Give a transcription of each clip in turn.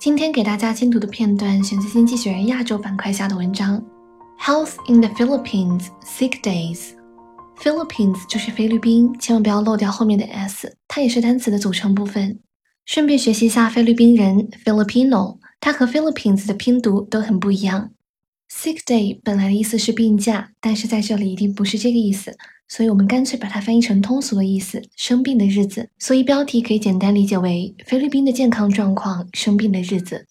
今天给大家精读的片段选自《经济学人》亚洲板块下的文章：Health in the Philippines Sick Days。Philippines 就是菲律宾，千万不要漏掉后面的 s，它也是单词的组成部分。顺便学习一下菲律宾人 Filipino，它和 Philippines 的拼读都很不一样。Sick day 本来的意思是病假，但是在这里一定不是这个意思，所以我们干脆把它翻译成通俗的意思——生病的日子。所以标题可以简单理解为菲律宾的健康状况，生病的日子。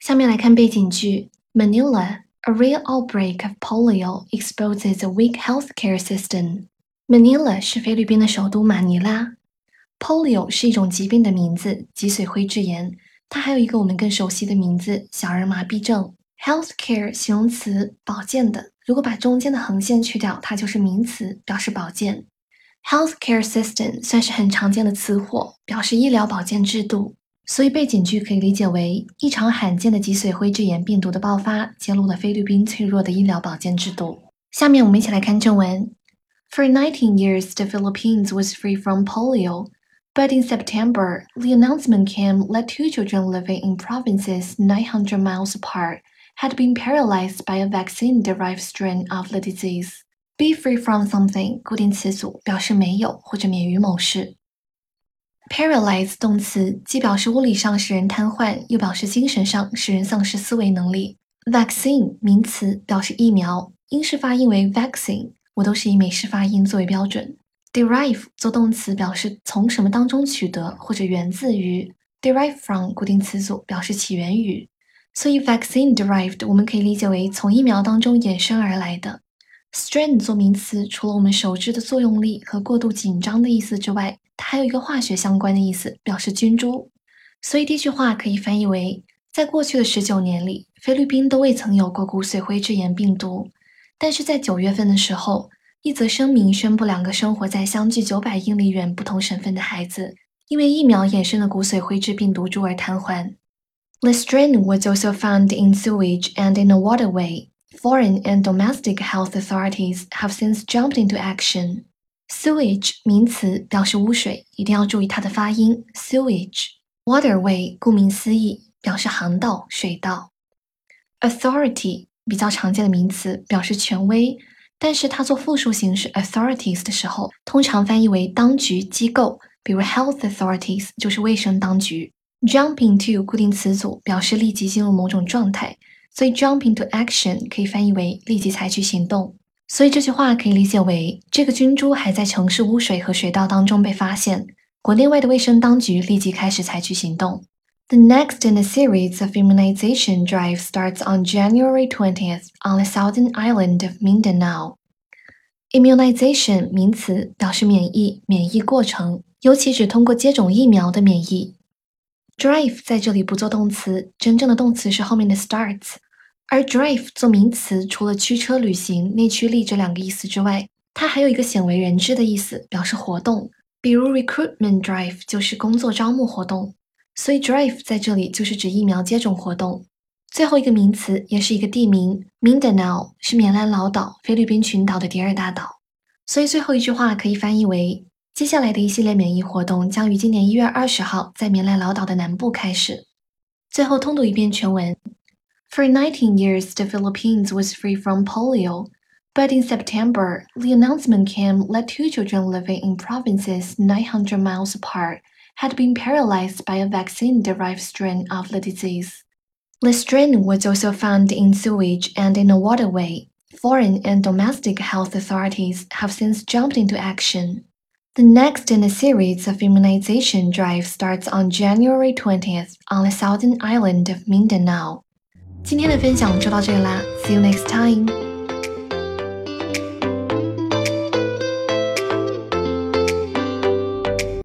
下面来看背景句：Manila, a real outbreak of polio exposes a weak healthcare system. Manila 是菲律宾的首都马尼拉。Polio 是一种疾病的名字，脊髓灰质炎。它还有一个我们更熟悉的名字——小儿麻痹症。Healthcare 形容词，保健的。如果把中间的横线去掉，它就是名词，表示保健。Healthcare system 算是很常见的词汇，表示医疗保健制度。所以背景句可以理解为一场罕见的脊髓灰质炎病毒的爆发，揭露了菲律宾脆弱的医疗保健制度。下面我们一起来看正文。For 19 years, the Philippines was free from polio. But in September, the announcement came that two children living in provinces 900 miles apart had been paralyzed by a vaccine-derived strain of the disease. Be free from something 固定词组表示没有或者免于某事。Paralyze 动词既表示物理上使人瘫痪，又表示精神上使人丧失思维能力。Vaccine 名词表示疫苗，英式发音为 vaccine，我都是以美式发音作为标准。Derive 做动词表示从什么当中取得或者源自于。Derive from 固定词组表示起源于。所以，vaccine derived 我们可以理解为从疫苗当中衍生而来的。strain 做名词，除了我们熟知的作用力和过度紧张的意思之外，它还有一个化学相关的意思，表示菌株。所以，这句话可以翻译为：在过去的十九年里，菲律宾都未曾有过骨髓灰质炎病毒。但是在九月份的时候，一则声明宣布，两个生活在相距九百英里远不同省份的孩子，因为疫苗衍生的骨髓灰质病毒株而瘫痪。The strain was also found in sewage and in a waterway. Foreign and domestic health authorities have since jumped into action. Sewage 名词表示污水，一定要注意它的发音。Sewage waterway 顾名思义表示航道、水道。Authority 比较常见的名词表示权威，但是它做复数形式 authorities 的时候，通常翻译为当局、机构，比如 health authorities 就是卫生当局。 Jump into 固定词组表示立即进入某种状态，所以 jump into action 可以翻译为立即采取行动。所以这句话可以理解为这个菌株还在城市污水和水道当中被发现，国内外的卫生当局立即开始采取行动。The next in a series of immunization drives starts on January 20th on the southern island of Mindanao. Immunization 名词表示免疫、免疫过程，尤其指通过接种疫苗的免疫。 Drive 在这里不做动词，真正的动词是后面的 starts。而 drive 做名词，除了驱车、旅行、内驱力这两个意思之外，它还有一个鲜为人知的意思，表示活动。比如 recruitment drive 就是工作招募活动，所以 drive 在这里就是指疫苗接种活动。最后一个名词也是一个地名，Mindanao 是棉兰老岛，菲律宾群岛的第二大岛。所以最后一句话可以翻译为。接下来的一系列免疫活动将于今年一月二十号在棉兰老岛的南部开始。最后通读一遍全文：For 19 years, the Philippines was free from polio, but in September, the announcement came that two children living in provinces 900 miles apart had been paralyzed by a vaccine-derived strain of the disease. The strain was also found in sewage and in a waterway. Foreign and domestic health authorities have since jumped into action. The next in a series of immunization drives starts on January 20th on the southern island of Mindanao. 今天的分享就到这里啦，See you next time.